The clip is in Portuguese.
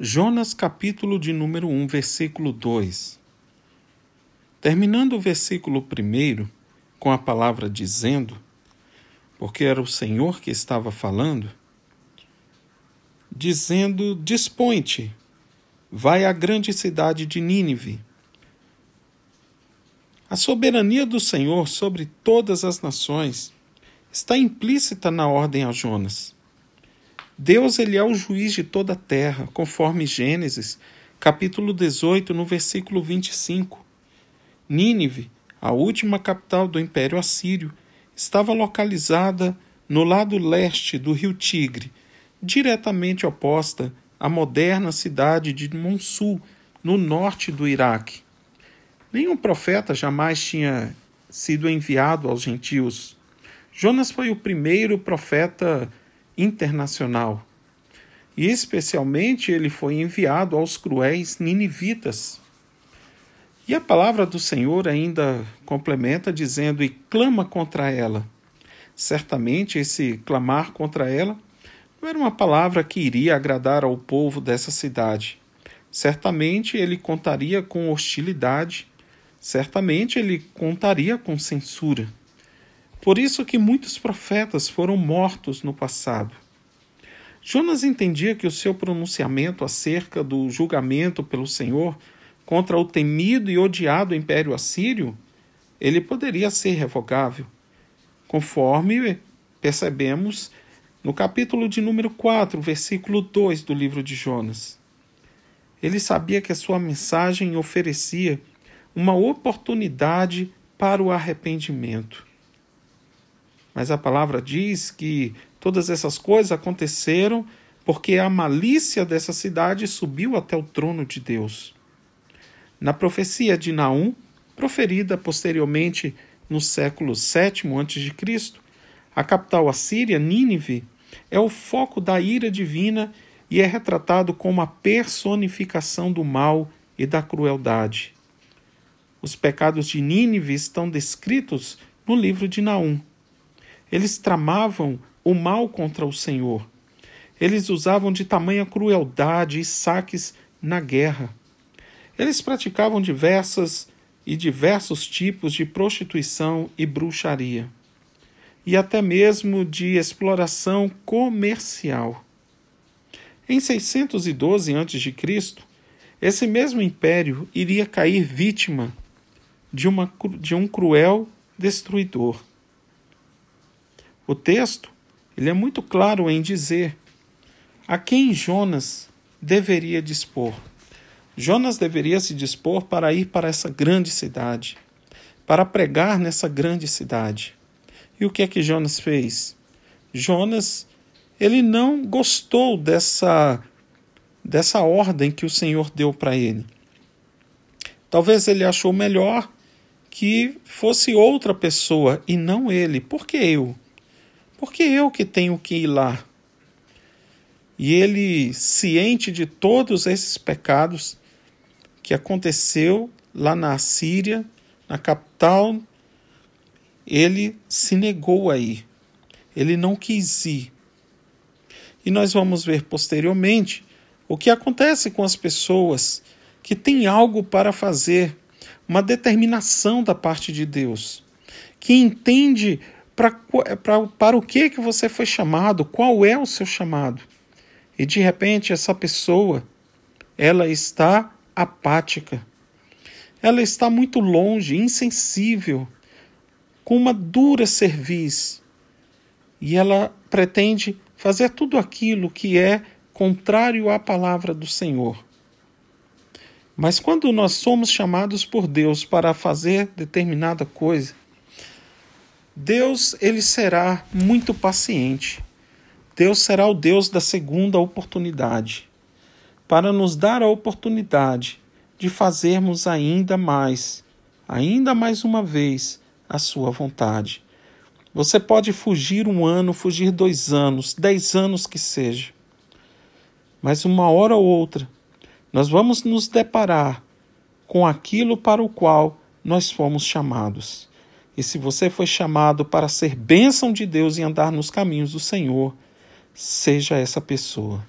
Jonas, capítulo de número 1, versículo 2. Terminando o versículo 1 com a palavra dizendo, porque era o Senhor que estava falando, dizendo: Dispõe-te, vai à grande cidade de Nínive. A soberania do Senhor sobre todas as nações está implícita na ordem a Jonas. Deus ele é o juiz de toda a terra, conforme Gênesis, capítulo 18, no versículo 25. Nínive, a última capital do Império Assírio, estava localizada no lado leste do rio Tigre, diretamente oposta à moderna cidade de Monsul, no norte do Iraque. Nenhum profeta jamais tinha sido enviado aos gentios. Jonas foi o primeiro profeta internacional. E especialmente ele foi enviado aos cruéis ninivitas. E a palavra do Senhor ainda complementa dizendo: e clama contra ela. Certamente esse clamar contra ela não era uma palavra que iria agradar ao povo dessa cidade. Certamente ele contaria com hostilidade, certamente ele contaria com censura. Por isso que muitos profetas foram mortos no passado. Jonas entendia que o seu pronunciamento acerca do julgamento pelo Senhor contra o temido e odiado Império Assírio, ele poderia ser revogável, conforme percebemos no capítulo de número 4, versículo 2 do livro de Jonas. Ele sabia que a sua mensagem oferecia uma oportunidade para o arrependimento. Mas a palavra diz que todas essas coisas aconteceram porque a malícia dessa cidade subiu até o trono de Deus. Na profecia de Naum, proferida posteriormente no século VII a.C., a capital assíria, Nínive, é o foco da ira divina e é retratado como a personificação do mal e da crueldade. Os pecados de Nínive estão descritos no livro de Naum. Eles tramavam o mal contra o Senhor. Eles usavam de tamanha crueldade e saques na guerra. Eles praticavam diversas e diversos tipos de prostituição e bruxaria, e até mesmo de exploração comercial. Em 612 a.C., esse mesmo império iria cair vítima de, uma, de um cruel destruidor. O texto ele é muito claro em dizer a quem Jonas deveria dispor. Jonas deveria se dispor para ir para essa grande cidade, para pregar nessa grande cidade. E o que é que Jonas fez? Jonas, ele não gostou dessa dessa ordem que o Senhor deu para ele. Talvez ele achou melhor que fosse outra pessoa e não ele. Por que eu? Porque eu que tenho que ir lá. E ele, ciente de todos esses pecados que aconteceu lá na Síria, na capital, ele se negou a ir. Ele não quis ir. E nós vamos ver posteriormente o que acontece com as pessoas que têm algo para fazer, uma determinação da parte de Deus, que entende para para o que que você foi chamado, qual é o seu chamado. E de repente essa pessoa, ela está apática. Ela está muito longe, insensível, com uma dura cerviz. E ela pretende fazer tudo aquilo que é contrário à palavra do Senhor. Mas quando nós somos chamados por Deus para fazer determinada coisa, Deus ele será muito paciente. Deus será o Deus da segunda oportunidade, para nos dar a oportunidade de fazermos ainda mais, ainda mais uma vez, a sua vontade. Você pode fugir um ano, fugir dois anos, dez anos que seja, mas uma hora ou outra nós vamos nos deparar com aquilo para o qual nós fomos chamados. E se você foi chamado para ser bênção de Deus e andar nos caminhos do Senhor, seja essa pessoa.